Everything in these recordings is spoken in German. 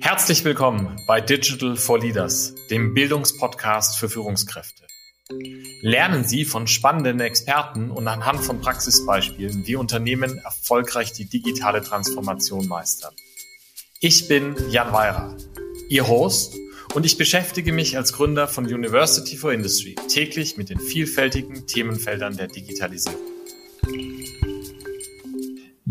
Herzlich willkommen bei Digital for Leaders, dem Bildungspodcast für Führungskräfte. Lernen Sie von spannenden Experten und anhand von Praxisbeispielen, wie Unternehmen erfolgreich die digitale Transformation meistern. Ich bin Jan Weira, Ihr Host, und ich beschäftige mich als Gründer von University for Industry täglich mit den vielfältigen Themenfeldern der Digitalisierung.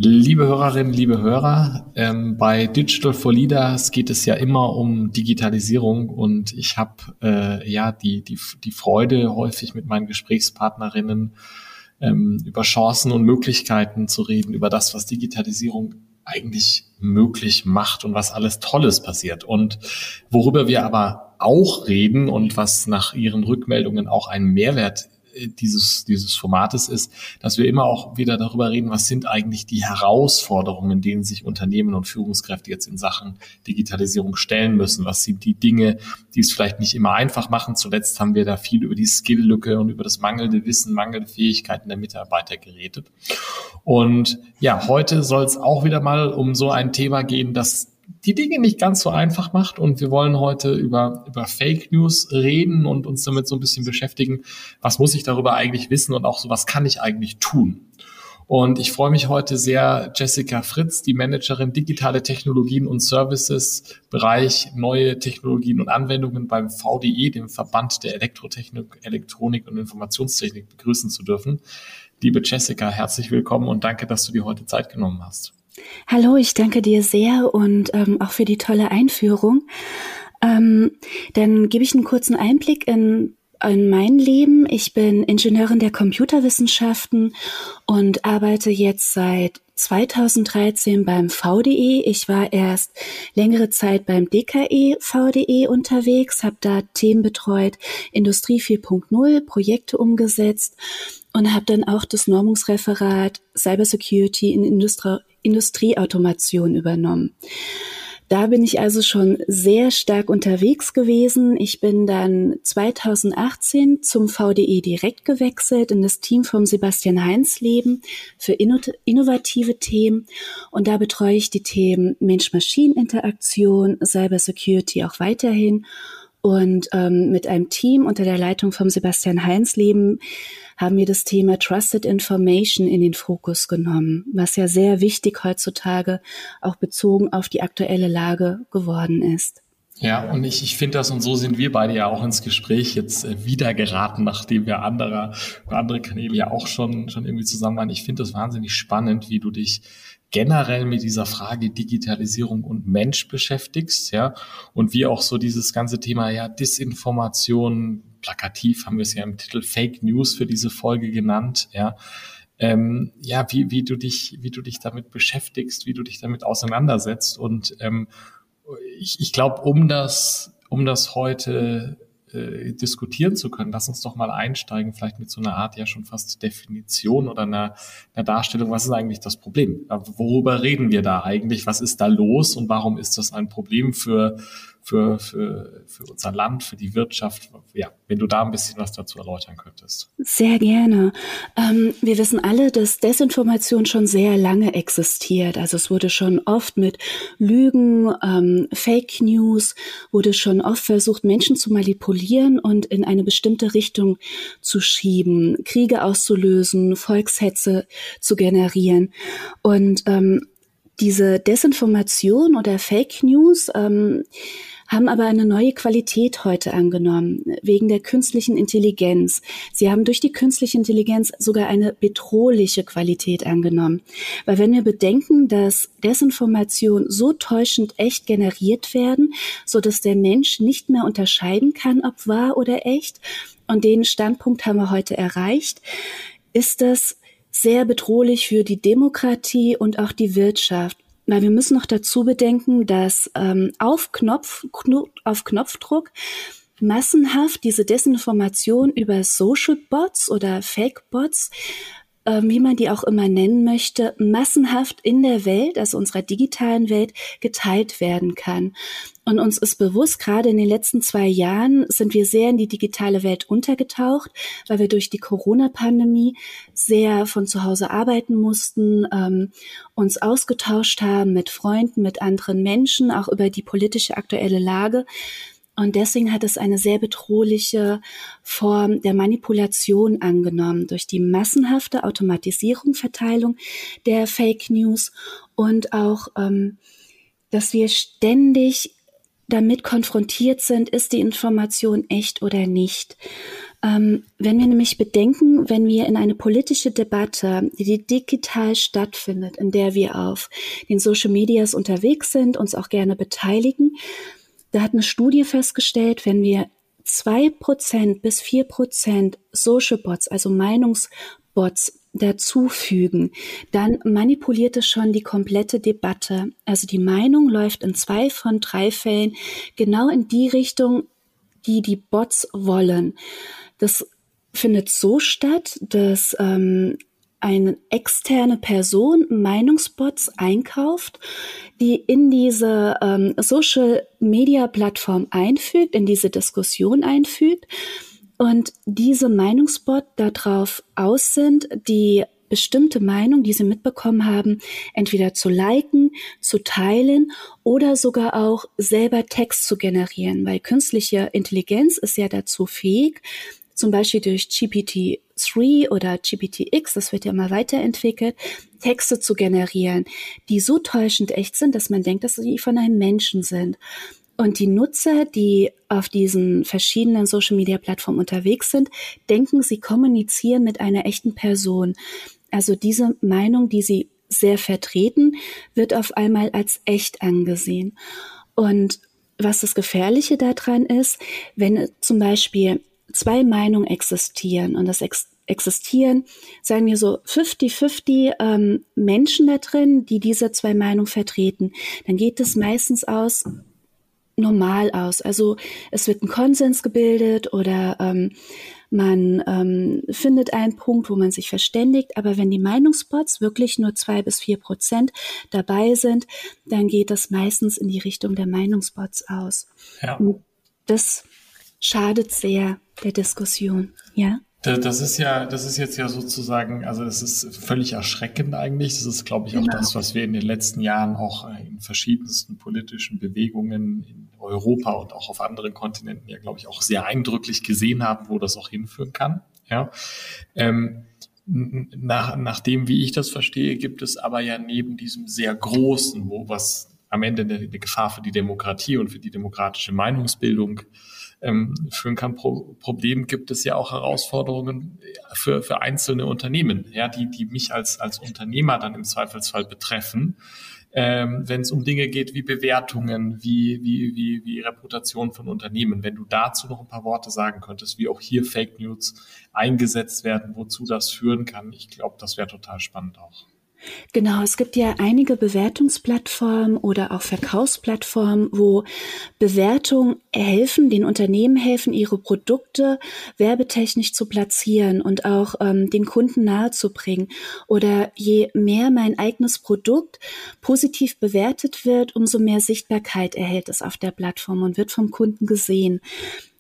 Liebe Hörerinnen, liebe Hörer, ähm, bei Digital for Leaders geht es ja immer um Digitalisierung und ich habe äh, ja die, die, die Freude, häufig mit meinen Gesprächspartnerinnen ähm, über Chancen und Möglichkeiten zu reden, über das, was Digitalisierung eigentlich möglich macht und was alles Tolles passiert. Und worüber wir aber auch reden und was nach Ihren Rückmeldungen auch ein Mehrwert dieses, dieses Formates ist, dass wir immer auch wieder darüber reden, was sind eigentlich die Herausforderungen, denen sich Unternehmen und Führungskräfte jetzt in Sachen Digitalisierung stellen müssen. Was sind die Dinge, die es vielleicht nicht immer einfach machen. Zuletzt haben wir da viel über die Skill-Lücke und über das mangelnde Wissen, mangelnde Fähigkeiten der Mitarbeiter geredet. Und ja, heute soll es auch wieder mal um so ein Thema gehen, das die Dinge nicht ganz so einfach macht. Und wir wollen heute über, über Fake News reden und uns damit so ein bisschen beschäftigen. Was muss ich darüber eigentlich wissen und auch so, was kann ich eigentlich tun? Und ich freue mich heute sehr, Jessica Fritz, die Managerin digitale Technologien und Services, Bereich neue Technologien und Anwendungen beim VDE, dem Verband der Elektrotechnik, Elektronik und Informationstechnik, begrüßen zu dürfen. Liebe Jessica, herzlich willkommen und danke, dass du dir heute Zeit genommen hast. Hallo, ich danke dir sehr und ähm, auch für die tolle Einführung. Ähm, dann gebe ich einen kurzen Einblick in, in mein Leben. Ich bin Ingenieurin der Computerwissenschaften und arbeite jetzt seit 2013 beim VDE. Ich war erst längere Zeit beim DKE VDE unterwegs, habe da Themen betreut, Industrie 4.0, Projekte umgesetzt und habe dann auch das Normungsreferat Cybersecurity in Industrie Industrieautomation übernommen. Da bin ich also schon sehr stark unterwegs gewesen. Ich bin dann 2018 zum VDE direkt gewechselt in das Team vom Sebastian Heinz Leben für innovative Themen. Und da betreue ich die Themen Mensch-Maschinen-Interaktion, Cybersecurity auch weiterhin. Und ähm, mit einem Team unter der Leitung vom Sebastian Heinz Leben haben wir das Thema Trusted Information in den Fokus genommen, was ja sehr wichtig heutzutage auch bezogen auf die aktuelle Lage geworden ist. Ja, und ich, ich finde das, und so sind wir beide ja auch ins Gespräch jetzt äh, wieder geraten, nachdem wir anderer, andere Kanäle ja auch schon, schon irgendwie zusammen waren. Ich finde das wahnsinnig spannend, wie du dich generell mit dieser Frage Digitalisierung und Mensch beschäftigst, ja, und wie auch so dieses ganze Thema, ja, Disinformation, plakativ haben wir es ja im Titel Fake News für diese Folge genannt, ja. Ähm, ja, wie, wie du dich, wie du dich damit beschäftigst, wie du dich damit auseinandersetzt. Und ähm, ich, ich glaube, um das, um das heute äh, diskutieren zu können, lass uns doch mal einsteigen, vielleicht mit so einer Art ja schon fast Definition oder einer, einer Darstellung, was ist eigentlich das Problem? Worüber reden wir da eigentlich? Was ist da los und warum ist das ein Problem für, für, für, für unser Land, für die Wirtschaft. Ja, wenn du da ein bisschen was dazu erläutern könntest. Sehr gerne. Ähm, wir wissen alle, dass Desinformation schon sehr lange existiert. Also es wurde schon oft mit Lügen, ähm, Fake News, wurde schon oft versucht, Menschen zu manipulieren und in eine bestimmte Richtung zu schieben, Kriege auszulösen, Volkshetze zu generieren. Und ähm, diese Desinformation oder Fake News ähm, haben aber eine neue Qualität heute angenommen, wegen der künstlichen Intelligenz. Sie haben durch die künstliche Intelligenz sogar eine bedrohliche Qualität angenommen. Weil wenn wir bedenken, dass Desinformation so täuschend echt generiert werden, so dass der Mensch nicht mehr unterscheiden kann, ob wahr oder echt, und den Standpunkt haben wir heute erreicht, ist das sehr bedrohlich für die Demokratie und auch die Wirtschaft. Weil wir müssen noch dazu bedenken, dass ähm, auf, Knopf, auf Knopfdruck massenhaft diese Desinformation über Social Bots oder Fake Bots wie man die auch immer nennen möchte, massenhaft in der Welt, also unserer digitalen Welt, geteilt werden kann. Und uns ist bewusst, gerade in den letzten zwei Jahren sind wir sehr in die digitale Welt untergetaucht, weil wir durch die Corona-Pandemie sehr von zu Hause arbeiten mussten, ähm, uns ausgetauscht haben mit Freunden, mit anderen Menschen, auch über die politische aktuelle Lage. Und deswegen hat es eine sehr bedrohliche Form der Manipulation angenommen durch die massenhafte Automatisierung, Verteilung der Fake News und auch, ähm, dass wir ständig damit konfrontiert sind, ist die Information echt oder nicht. Ähm, wenn wir nämlich bedenken, wenn wir in eine politische Debatte, die digital stattfindet, in der wir auf den Social Medias unterwegs sind, uns auch gerne beteiligen, da hat eine Studie festgestellt, wenn wir zwei Prozent bis vier Prozent Social Bots, also Meinungsbots dazufügen, dann manipuliert es schon die komplette Debatte. Also die Meinung läuft in zwei von drei Fällen genau in die Richtung, die die Bots wollen. Das findet so statt, dass ähm, eine externe Person Meinungsbots einkauft, die in diese ähm, Social Media Plattform einfügt, in diese Diskussion einfügt und diese Meinungsbot darauf aus sind, die bestimmte Meinung, die sie mitbekommen haben, entweder zu liken, zu teilen oder sogar auch selber Text zu generieren, weil künstliche Intelligenz ist ja dazu fähig, zum Beispiel durch GPT-3 oder GPT-X, das wird ja mal weiterentwickelt, Texte zu generieren, die so täuschend echt sind, dass man denkt, dass sie von einem Menschen sind. Und die Nutzer, die auf diesen verschiedenen Social-Media-Plattformen unterwegs sind, denken, sie kommunizieren mit einer echten Person. Also diese Meinung, die sie sehr vertreten, wird auf einmal als echt angesehen. Und was das Gefährliche daran ist, wenn zum Beispiel zwei Meinungen existieren und das ex existieren, sagen wir so 50-50 ähm, Menschen da drin, die diese zwei Meinungen vertreten, dann geht es meistens aus normal aus. Also es wird ein Konsens gebildet oder ähm, man ähm, findet einen Punkt, wo man sich verständigt. Aber wenn die Meinungsbots wirklich nur zwei bis vier Prozent dabei sind, dann geht das meistens in die Richtung der Meinungsbots aus. Ja. Und das schadet sehr der Diskussion. Ja. Das ist ja, das ist jetzt ja sozusagen, also das ist völlig erschreckend eigentlich. Das ist, glaube ich, auch genau. das, was wir in den letzten Jahren auch in verschiedensten politischen Bewegungen in Europa und auch auf anderen Kontinenten ja, glaube ich, auch sehr eindrücklich gesehen haben, wo das auch hinführen kann. Ja. Ähm, nach, nach dem, wie ich das verstehe, gibt es aber ja neben diesem sehr großen, wo was am Ende eine, eine Gefahr für die Demokratie und für die demokratische Meinungsbildung ähm, führen kann. Pro Problem gibt es ja auch Herausforderungen für, für einzelne Unternehmen, ja, die, die mich als, als Unternehmer dann im Zweifelsfall betreffen. Ähm, wenn es um Dinge geht wie Bewertungen, wie, wie, wie, wie Reputation von Unternehmen. Wenn du dazu noch ein paar Worte sagen könntest, wie auch hier Fake News eingesetzt werden, wozu das führen kann, ich glaube, das wäre total spannend auch. Genau, es gibt ja einige Bewertungsplattformen oder auch Verkaufsplattformen, wo Bewertungen helfen, den Unternehmen helfen, ihre Produkte werbetechnisch zu platzieren und auch ähm, den Kunden nahezubringen. Oder je mehr mein eigenes Produkt positiv bewertet wird, umso mehr Sichtbarkeit erhält es auf der Plattform und wird vom Kunden gesehen.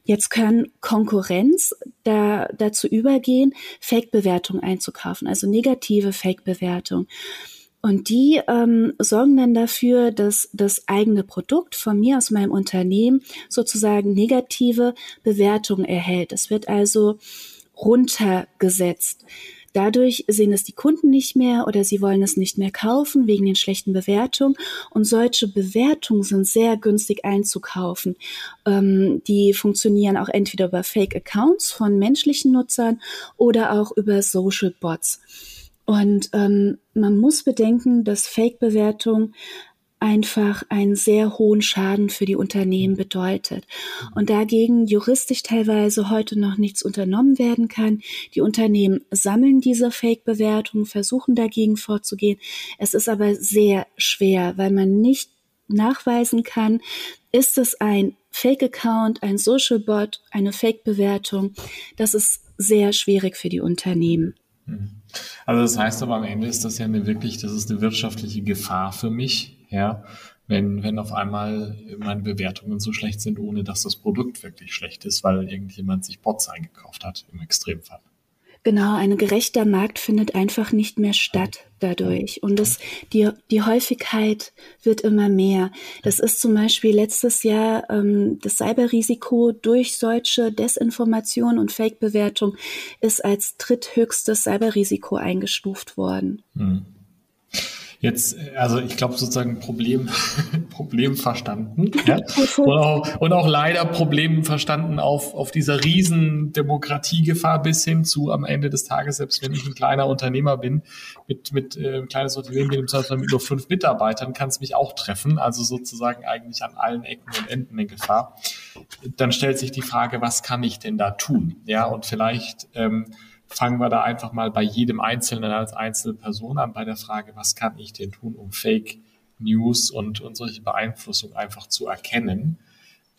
Jetzt kann Konkurrenz da, dazu übergehen, Fake-Bewertungen einzukaufen, also negative Fake-Bewertungen. Und die ähm, sorgen dann dafür, dass das eigene Produkt von mir aus meinem Unternehmen sozusagen negative Bewertungen erhält. Es wird also runtergesetzt. Dadurch sehen es die Kunden nicht mehr oder sie wollen es nicht mehr kaufen wegen den schlechten Bewertungen. Und solche Bewertungen sind sehr günstig einzukaufen. Ähm, die funktionieren auch entweder über Fake-Accounts von menschlichen Nutzern oder auch über Social Bots. Und ähm, man muss bedenken, dass Fake-Bewertungen einfach einen sehr hohen Schaden für die Unternehmen bedeutet und dagegen juristisch teilweise heute noch nichts unternommen werden kann. Die Unternehmen sammeln diese Fake-Bewertungen, versuchen dagegen vorzugehen. Es ist aber sehr schwer, weil man nicht nachweisen kann, ist es ein Fake-Account, ein Social-Bot, eine Fake-Bewertung. Das ist sehr schwierig für die Unternehmen. Mhm. Also das heißt aber am Ende ist das ja eine wirklich, das ist eine wirtschaftliche Gefahr für mich, ja, wenn, wenn auf einmal meine Bewertungen so schlecht sind, ohne dass das Produkt wirklich schlecht ist, weil irgendjemand sich Bots eingekauft hat, im Extremfall. Genau, ein gerechter Markt findet einfach nicht mehr statt dadurch. Und das, die, die Häufigkeit wird immer mehr. Das ist zum Beispiel letztes Jahr ähm, das Cyberrisiko durch solche Desinformation und Fake-Bewertung ist als dritthöchstes Cyberrisiko eingestuft worden. Mhm. Jetzt, also ich glaube sozusagen Problem, Problem verstanden. Ja? Und, auch, und auch leider Problem verstanden auf, auf dieser riesen Demokratiegefahr bis hin zu am Ende des Tages, selbst wenn ich ein kleiner Unternehmer bin, mit, mit äh, kleines Unternehmen mit nur fünf Mitarbeitern, kann es mich auch treffen. Also sozusagen eigentlich an allen Ecken und Enden in Gefahr. Dann stellt sich die Frage, was kann ich denn da tun? Ja, und vielleicht ähm, fangen wir da einfach mal bei jedem Einzelnen als Einzelperson an, bei der Frage, was kann ich denn tun, um Fake News und, und solche Beeinflussung einfach zu erkennen.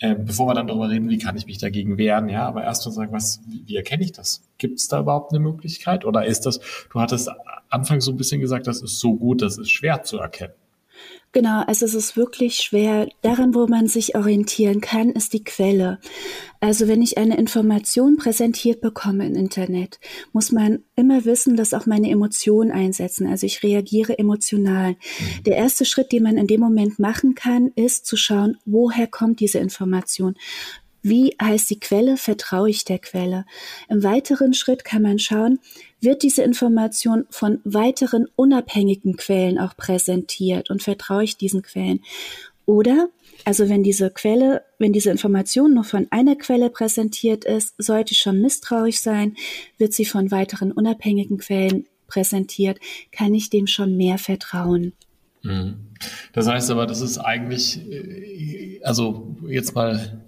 Ähm, bevor wir dann darüber reden, wie kann ich mich dagegen wehren, ja, aber erst mal sagen, was, wie, wie erkenne ich das? Gibt es da überhaupt eine Möglichkeit? Oder ist das, du hattest anfangs so ein bisschen gesagt, das ist so gut, das ist schwer zu erkennen. Genau, also es ist wirklich schwer. Daran, wo man sich orientieren kann, ist die Quelle. Also wenn ich eine Information präsentiert bekomme im Internet, muss man immer wissen, dass auch meine Emotionen einsetzen. Also ich reagiere emotional. Mhm. Der erste Schritt, den man in dem Moment machen kann, ist zu schauen, woher kommt diese Information? Wie heißt die Quelle? Vertraue ich der Quelle? Im weiteren Schritt kann man schauen, wird diese Information von weiteren unabhängigen Quellen auch präsentiert und vertraue ich diesen Quellen? Oder, also wenn diese Quelle, wenn diese Information nur von einer Quelle präsentiert ist, sollte ich schon misstrauisch sein, wird sie von weiteren unabhängigen Quellen präsentiert, kann ich dem schon mehr vertrauen. Mhm. Das heißt aber, das ist eigentlich, äh, also jetzt mal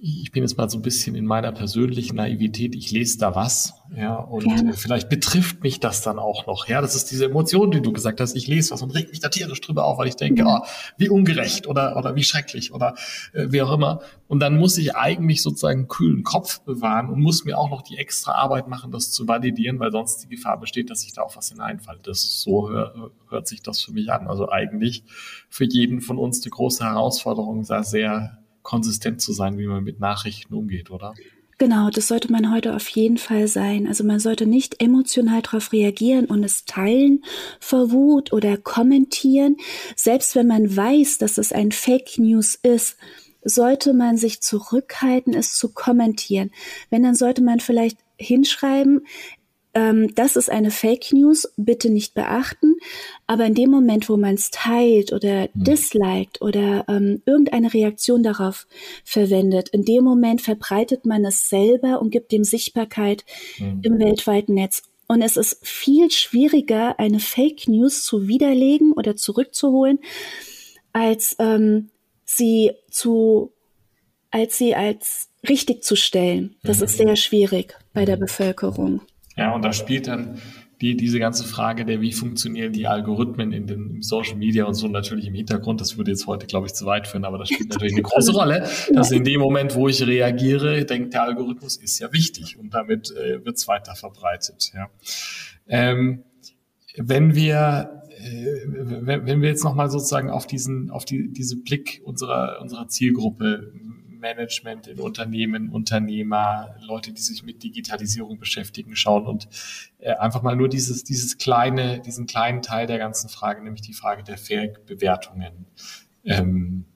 ich bin jetzt mal so ein bisschen in meiner persönlichen Naivität, ich lese da was, ja, und ja. vielleicht betrifft mich das dann auch noch, ja, das ist diese Emotion, die du gesagt hast, ich lese was und reg mich da tierisch drüber auf, weil ich denke, oh, wie ungerecht oder, oder wie schrecklich oder äh, wie auch immer. Und dann muss ich eigentlich sozusagen einen kühlen Kopf bewahren und muss mir auch noch die extra Arbeit machen, das zu validieren, weil sonst die Gefahr besteht, dass ich da auf was hineinfalle. Das ist so hör, hört sich das für mich an. Also eigentlich für jeden von uns die große Herausforderung, da sehr konsistent zu sein, wie man mit Nachrichten umgeht, oder? Genau, das sollte man heute auf jeden Fall sein. Also man sollte nicht emotional darauf reagieren und es teilen vor Wut oder kommentieren. Selbst wenn man weiß, dass es ein Fake News ist, sollte man sich zurückhalten, es zu kommentieren. Wenn, dann sollte man vielleicht hinschreiben, ähm, das ist eine Fake News, bitte nicht beachten. Aber in dem Moment, wo man es teilt oder mhm. disliked oder ähm, irgendeine Reaktion darauf verwendet, in dem Moment verbreitet man es selber und gibt dem Sichtbarkeit mhm. im weltweiten Netz. Und es ist viel schwieriger, eine Fake News zu widerlegen oder zurückzuholen, als ähm, sie zu, als sie als richtig zu stellen. Das mhm. ist sehr schwierig bei der Bevölkerung. Ja, und da spielt dann die, diese ganze Frage der, wie funktionieren die Algorithmen in den Social Media und so natürlich im Hintergrund, das würde jetzt heute, glaube ich, zu weit führen, aber das spielt natürlich eine große Rolle, dass in dem Moment, wo ich reagiere, denkt der Algorithmus ist ja wichtig und damit äh, wird es weiter verbreitet. Ja. Ähm, wenn wir äh, wenn wir jetzt nochmal sozusagen auf diesen, auf die, diese Blick unserer, unserer Zielgruppe Management in Unternehmen, Unternehmer, Leute, die sich mit Digitalisierung beschäftigen, schauen und äh, einfach mal nur dieses, dieses kleine, diesen kleinen Teil der ganzen Frage, nämlich die Frage der Fake-Bewertungen ähm,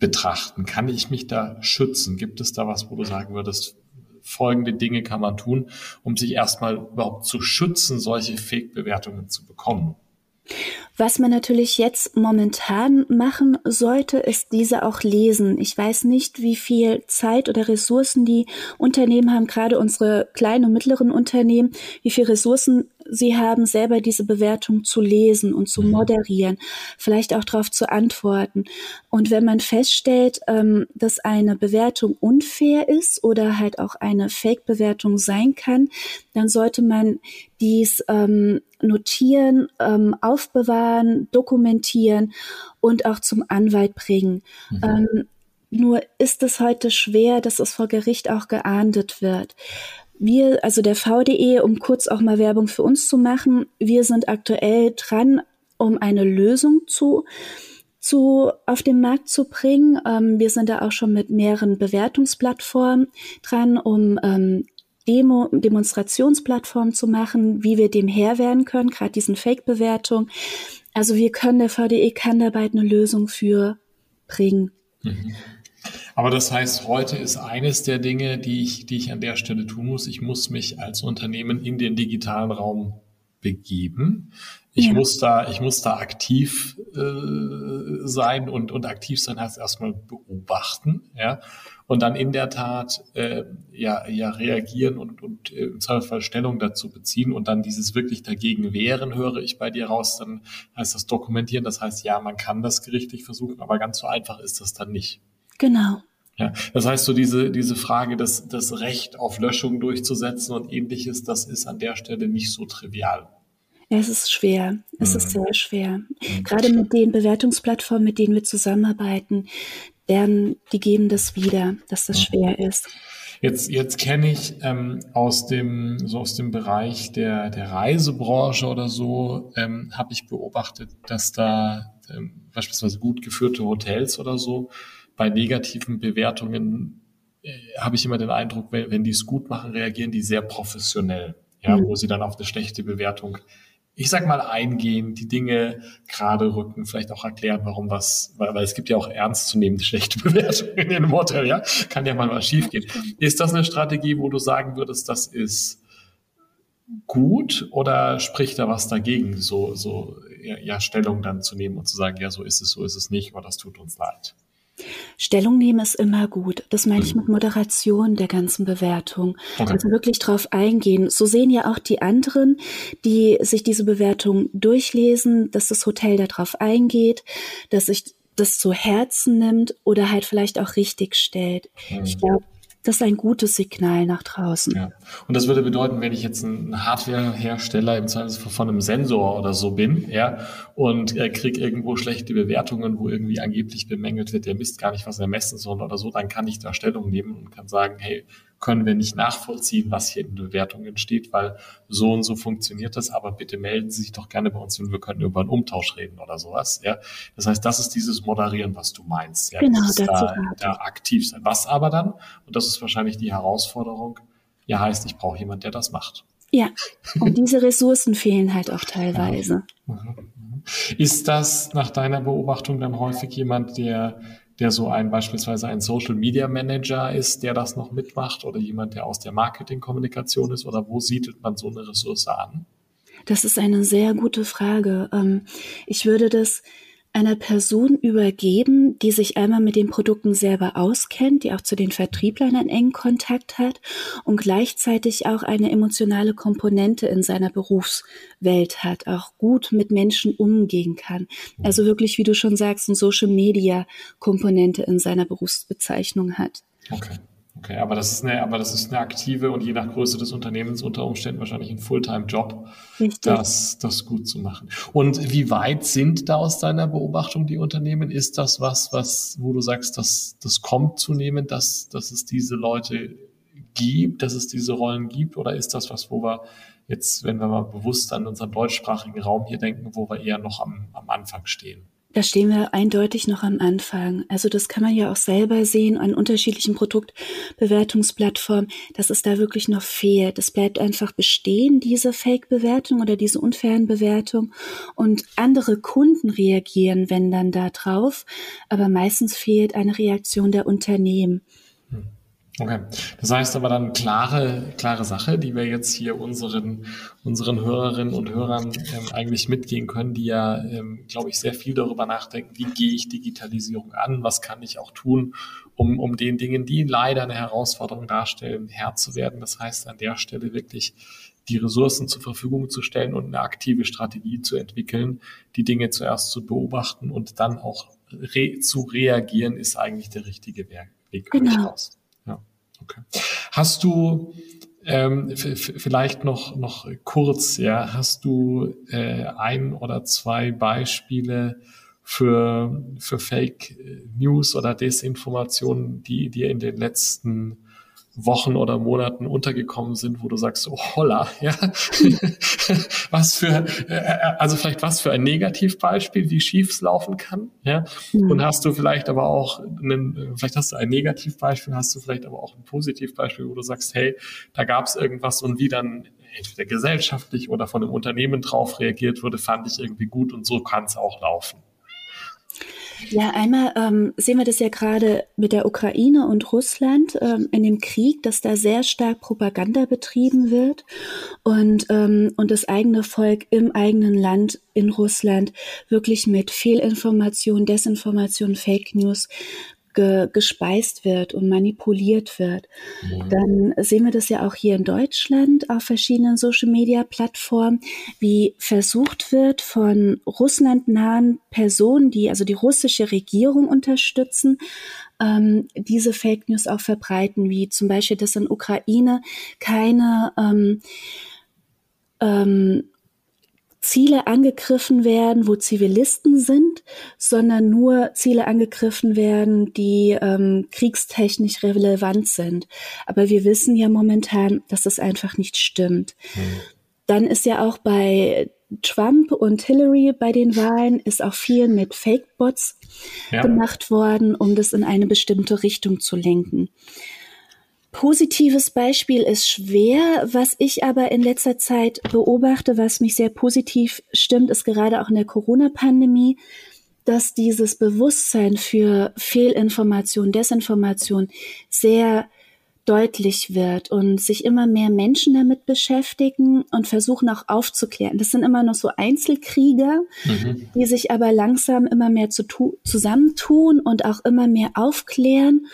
betrachten. Kann ich mich da schützen? Gibt es da was, wo du sagen würdest, folgende Dinge kann man tun, um sich erstmal überhaupt zu schützen, solche Fake-Bewertungen zu bekommen? Was man natürlich jetzt momentan machen sollte, ist diese auch lesen. Ich weiß nicht, wie viel Zeit oder Ressourcen die Unternehmen haben, gerade unsere kleinen und mittleren Unternehmen, wie viel Ressourcen sie haben, selber diese Bewertung zu lesen und zu mhm. moderieren, vielleicht auch darauf zu antworten. Und wenn man feststellt, ähm, dass eine Bewertung unfair ist oder halt auch eine Fake-Bewertung sein kann, dann sollte man dies ähm, notieren, ähm, aufbewahren, dokumentieren und auch zum Anwalt bringen. Mhm. Ähm, nur ist es heute schwer, dass es vor Gericht auch geahndet wird. Wir, also der VDE, um kurz auch mal Werbung für uns zu machen, wir sind aktuell dran, um eine Lösung zu zu, auf den Markt zu bringen. Ähm, wir sind da auch schon mit mehreren Bewertungsplattformen dran, um ähm, Demo, Demonstrationsplattformen zu machen, wie wir dem Herr werden können, gerade diesen Fake-Bewertungen. Also wir können, der VDE kann dabei eine Lösung für bringen. Mhm. Aber das heißt, heute ist eines der Dinge, die ich, die ich an der Stelle tun muss. Ich muss mich als Unternehmen in den digitalen Raum begeben. Ich ja. muss da, ich muss da aktiv äh, sein und und aktiv sein heißt erstmal beobachten, ja, und dann in der Tat äh, ja ja reagieren und und äh, im Zweifelsfall Stellung dazu beziehen und dann dieses wirklich dagegen wehren höre ich bei dir raus. Dann heißt das dokumentieren. Das heißt ja, man kann das gerichtlich versuchen, aber ganz so einfach ist das dann nicht. Genau. Ja, das heißt so diese, diese Frage, das, das Recht auf Löschung durchzusetzen und ähnliches, das ist an der Stelle nicht so trivial. Es ist schwer. Es mhm. ist sehr schwer. Mhm. Gerade mit den Bewertungsplattformen, mit denen wir zusammenarbeiten, werden, die geben das wieder, dass das mhm. schwer ist. Jetzt, jetzt kenne ich ähm, aus dem so aus dem Bereich der der Reisebranche oder so ähm, habe ich beobachtet, dass da ähm, beispielsweise gut geführte Hotels oder so bei negativen Bewertungen äh, habe ich immer den Eindruck, wenn, wenn die es gut machen, reagieren die sehr professionell, ja, mhm. wo sie dann auf eine schlechte Bewertung ich sag mal, eingehen, die Dinge gerade rücken, vielleicht auch erklären, warum was, weil, weil es gibt ja auch ernstzunehmende schlechte Bewertungen in dem Hotel, ja, kann ja mal was schiefgehen. Ist das eine Strategie, wo du sagen würdest, das ist gut oder spricht da was dagegen, so, so, ja, Stellung dann zu nehmen und zu sagen, ja, so ist es, so ist es nicht, oder das tut uns leid? Stellung nehmen ist immer gut. Das meine ich mhm. mit Moderation der ganzen Bewertung. Okay. Also wirklich drauf eingehen. So sehen ja auch die anderen, die sich diese Bewertung durchlesen, dass das Hotel darauf eingeht, dass sich das zu Herzen nimmt oder halt vielleicht auch richtig stellt. Mhm. Ich glaube, das ist ein gutes Signal nach draußen. Ja. Und das würde bedeuten, wenn ich jetzt ein Hardwarehersteller im Zweifelsfall von einem Sensor oder so bin, ja, und er kriegt irgendwo schlechte Bewertungen, wo irgendwie angeblich bemängelt wird, der misst gar nicht, was er messen soll oder so, dann kann ich da Stellung nehmen und kann sagen, hey, können wir nicht nachvollziehen, was hier in Bewertungen steht, weil so und so funktioniert das, aber bitte melden Sie sich doch gerne bei uns und wir können über einen Umtausch reden oder sowas. Ja, das heißt, das ist dieses Moderieren, was du meinst. Ja, genau, das da, da aktiv sein. Was aber dann, und das ist wahrscheinlich die Herausforderung, ja heißt, ich brauche jemand, der das macht. Ja, und diese Ressourcen fehlen halt auch teilweise. Mhm, mhm. Ist das nach deiner Beobachtung dann häufig jemand, der der so ein beispielsweise ein Social Media Manager ist, der das noch mitmacht oder jemand, der aus der Marketingkommunikation ist oder wo siedelt man so eine Ressource an? Das ist eine sehr gute Frage. Ähm, ich würde das einer Person übergeben, die sich einmal mit den Produkten selber auskennt, die auch zu den Vertrieblern einen engen Kontakt hat und gleichzeitig auch eine emotionale Komponente in seiner Berufswelt hat, auch gut mit Menschen umgehen kann. Also wirklich, wie du schon sagst, eine Social Media Komponente in seiner Berufsbezeichnung hat. Okay. Okay, aber das ist eine, aber das ist eine aktive und je nach Größe des Unternehmens unter Umständen wahrscheinlich ein Fulltime-Job, das, das gut zu machen. Und wie weit sind da aus deiner Beobachtung die Unternehmen? Ist das was, was, wo du sagst, dass das kommt zunehmend, dass, dass es diese Leute gibt, dass es diese Rollen gibt? Oder ist das was, wo wir jetzt, wenn wir mal bewusst an unseren deutschsprachigen Raum hier denken, wo wir eher noch am, am Anfang stehen? Da stehen wir eindeutig noch am Anfang. Also das kann man ja auch selber sehen an unterschiedlichen Produktbewertungsplattformen, dass es da wirklich noch fehlt. Es bleibt einfach bestehen, diese Fake-Bewertung oder diese unfairen Bewertung. Und andere Kunden reagieren, wenn dann da drauf. Aber meistens fehlt eine Reaktion der Unternehmen. Okay, das heißt aber dann klare, klare Sache, die wir jetzt hier unseren, unseren Hörerinnen und Hörern ähm, eigentlich mitgehen können, die ja, ähm, glaube ich, sehr viel darüber nachdenken, wie gehe ich Digitalisierung an, was kann ich auch tun, um, um den Dingen, die leider eine Herausforderung darstellen, Herr zu werden. Das heißt an der Stelle wirklich die Ressourcen zur Verfügung zu stellen und eine aktive Strategie zu entwickeln, die Dinge zuerst zu beobachten und dann auch re zu reagieren, ist eigentlich der richtige Weg. Genau. Okay. Hast du ähm, vielleicht noch noch kurz, ja, hast du äh, ein oder zwei Beispiele für für Fake News oder Desinformationen, die dir in den letzten Wochen oder Monaten untergekommen sind, wo du sagst, oh holla, ja, was für, äh, also vielleicht was für ein Negativbeispiel, wie schief es laufen kann, ja, mhm. und hast du vielleicht aber auch, einen, vielleicht hast du ein Negativbeispiel, hast du vielleicht aber auch ein Positivbeispiel, wo du sagst, hey, da gab es irgendwas und wie dann entweder gesellschaftlich oder von einem Unternehmen drauf reagiert wurde, fand ich irgendwie gut und so kann es auch laufen. Ja, einmal ähm, sehen wir das ja gerade mit der Ukraine und Russland ähm, in dem Krieg, dass da sehr stark Propaganda betrieben wird. Und, ähm, und das eigene Volk im eigenen Land in Russland wirklich mit Fehlinformation, Desinformation, Fake News ge, gespeist wird und manipuliert wird. Mhm. Dann sehen wir das ja auch hier in Deutschland auf verschiedenen Social-Media-Plattformen, wie versucht wird von russlandnahen Personen, die also die russische Regierung unterstützen, ähm, diese Fake News auch verbreiten, wie zum Beispiel, dass in Ukraine keine ähm, ähm, Ziele angegriffen werden, wo Zivilisten sind, sondern nur Ziele angegriffen werden, die ähm, kriegstechnisch relevant sind. Aber wir wissen ja momentan, dass das einfach nicht stimmt. Mhm. Dann ist ja auch bei Trump und Hillary bei den Wahlen ist auch viel mit Fake-Bots ja. gemacht worden, um das in eine bestimmte Richtung zu lenken. Positives Beispiel ist schwer. Was ich aber in letzter Zeit beobachte, was mich sehr positiv stimmt, ist gerade auch in der Corona-Pandemie, dass dieses Bewusstsein für Fehlinformation, Desinformation sehr deutlich wird und sich immer mehr Menschen damit beschäftigen und versuchen auch aufzuklären. Das sind immer noch so Einzelkrieger, mhm. die sich aber langsam immer mehr zu zusammentun und auch immer mehr aufklären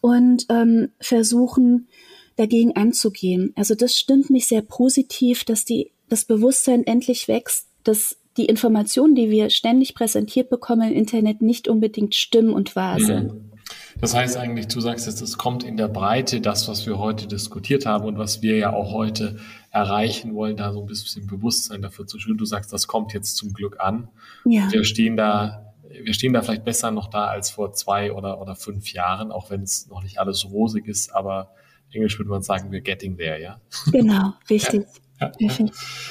und ähm, versuchen dagegen anzugehen. Also das stimmt mich sehr positiv, dass die, das Bewusstsein endlich wächst, dass die Informationen, die wir ständig präsentiert bekommen im Internet, nicht unbedingt stimmen und wahr mhm. sind. Das heißt eigentlich, du sagst jetzt, es kommt in der Breite das, was wir heute diskutiert haben und was wir ja auch heute erreichen wollen, da so ein bisschen Bewusstsein dafür zu schüren. Du sagst, das kommt jetzt zum Glück an. Ja. Wir stehen da wir stehen da vielleicht besser noch da als vor zwei oder, oder fünf Jahren, auch wenn es noch nicht alles rosig ist, aber Englisch würde man sagen, we're getting there, ja? Genau, richtig. Ja, ja, ja.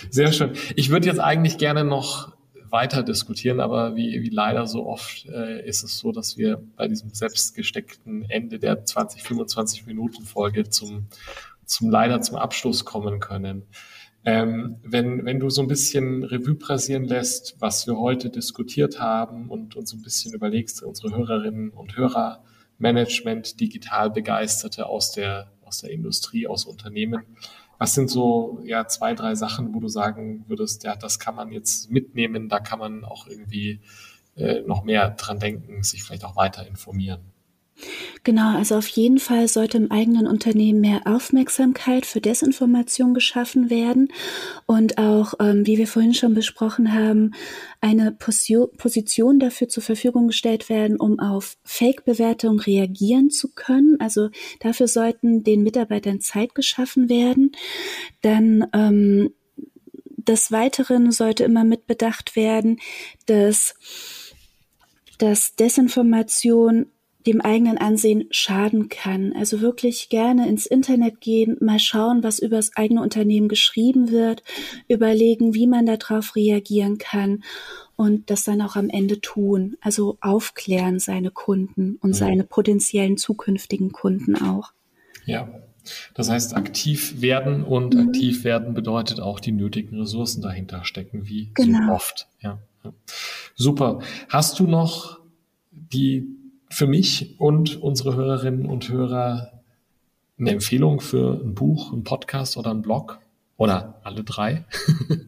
Sehr schön. Ich würde jetzt eigentlich gerne noch weiter diskutieren, aber wie, wie leider so oft äh, ist es so, dass wir bei diesem selbstgesteckten Ende der 20, 25 Minuten Folge zum, zum leider zum Abschluss kommen können. Ähm, wenn, wenn du so ein bisschen Revue passieren lässt, was wir heute diskutiert haben und uns so ein bisschen überlegst, unsere Hörerinnen und Hörer, Management, digital Begeisterte aus der, aus der Industrie, aus Unternehmen, was sind so ja zwei, drei Sachen, wo du sagen würdest, ja, das kann man jetzt mitnehmen, da kann man auch irgendwie äh, noch mehr dran denken, sich vielleicht auch weiter informieren? Genau, also auf jeden Fall sollte im eigenen Unternehmen mehr Aufmerksamkeit für Desinformation geschaffen werden und auch, ähm, wie wir vorhin schon besprochen haben, eine Position dafür zur Verfügung gestellt werden, um auf Fake-Bewertungen reagieren zu können. Also dafür sollten den Mitarbeitern Zeit geschaffen werden. Dann ähm, des Weiteren sollte immer mitbedacht werden, dass dass Desinformation dem eigenen Ansehen schaden kann. Also wirklich gerne ins Internet gehen, mal schauen, was über das eigene Unternehmen geschrieben wird, überlegen, wie man darauf reagieren kann und das dann auch am Ende tun. Also aufklären seine Kunden und ja. seine potenziellen zukünftigen Kunden auch. Ja. Das heißt, aktiv werden und mhm. aktiv werden bedeutet auch die nötigen Ressourcen dahinter stecken, wie genau. so oft. Ja. Super. Hast du noch die für mich und unsere Hörerinnen und Hörer eine Empfehlung für ein Buch, ein Podcast oder ein Blog? Oder alle drei?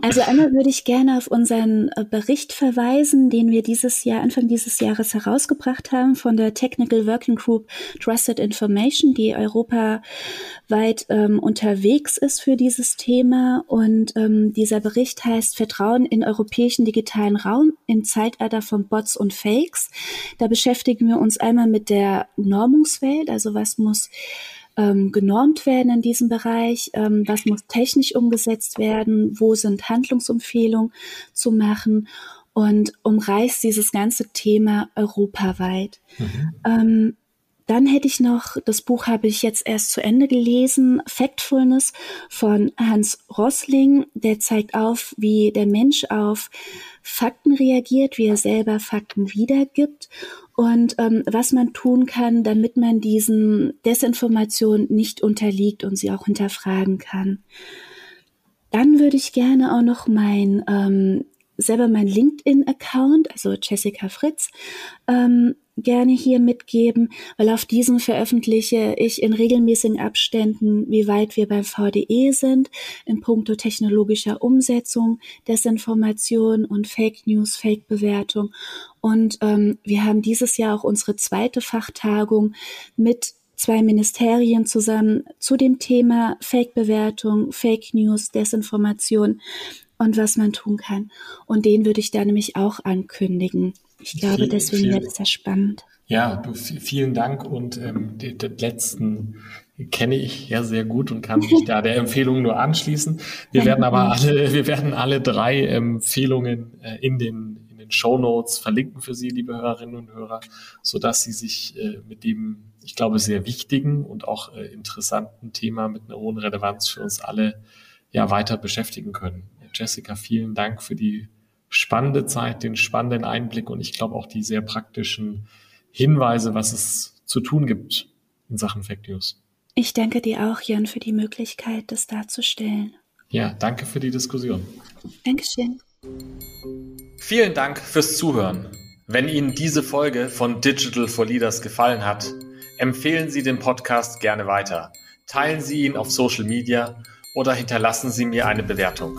Also einmal würde ich gerne auf unseren äh, Bericht verweisen, den wir dieses Jahr, Anfang dieses Jahres herausgebracht haben von der Technical Working Group Trusted Information, die europaweit ähm, unterwegs ist für dieses Thema. Und ähm, dieser Bericht heißt Vertrauen in europäischen digitalen Raum im Zeitalter von Bots und Fakes. Da beschäftigen wir uns einmal mit der Normungswelt, also was muss ähm, genormt werden in diesem Bereich, ähm, was muss technisch umgesetzt werden, wo sind Handlungsempfehlungen zu machen und umreißt dieses ganze Thema europaweit. Mhm. Ähm, dann hätte ich noch, das Buch habe ich jetzt erst zu Ende gelesen, Factfulness von Hans Rossling. Der zeigt auf, wie der Mensch auf Fakten reagiert, wie er selber Fakten wiedergibt und ähm, was man tun kann, damit man diesen Desinformationen nicht unterliegt und sie auch hinterfragen kann. Dann würde ich gerne auch noch mein ähm, selber mein LinkedIn-Account, also Jessica Fritz, ähm, gerne hier mitgeben, weil auf diesem veröffentliche ich in regelmäßigen Abständen, wie weit wir beim VDE sind, in puncto technologischer Umsetzung, Desinformation und Fake News, Fake-Bewertung. Und ähm, wir haben dieses Jahr auch unsere zweite Fachtagung mit zwei Ministerien zusammen zu dem Thema Fake-Bewertung, Fake News, Desinformation und was man tun kann. Und den würde ich da nämlich auch ankündigen. Ich glaube, deswegen wird es sehr spannend. Ja, du, vielen Dank und ähm, den, den letzten kenne ich ja sehr gut und kann mich da der Empfehlung nur anschließen. Wir werden aber alle, wir werden alle drei Empfehlungen äh, in den in den Show Notes verlinken für Sie, liebe Hörerinnen und Hörer, so dass Sie sich äh, mit dem, ich glaube, sehr wichtigen und auch äh, interessanten Thema mit einer hohen Relevanz für uns alle ja weiter beschäftigen können. Jessica, vielen Dank für die spannende Zeit, den spannenden Einblick und ich glaube auch die sehr praktischen Hinweise, was es zu tun gibt in Sachen Fake News. Ich danke dir auch, Jan, für die Möglichkeit, das darzustellen. Ja, danke für die Diskussion. Dankeschön. Vielen Dank fürs Zuhören. Wenn Ihnen diese Folge von Digital for Leaders gefallen hat, empfehlen Sie den Podcast gerne weiter. Teilen Sie ihn auf Social Media oder hinterlassen Sie mir eine Bewertung.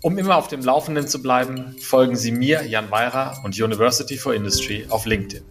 Um immer auf dem Laufenden zu bleiben, folgen Sie mir, Jan Weira und University for Industry auf LinkedIn.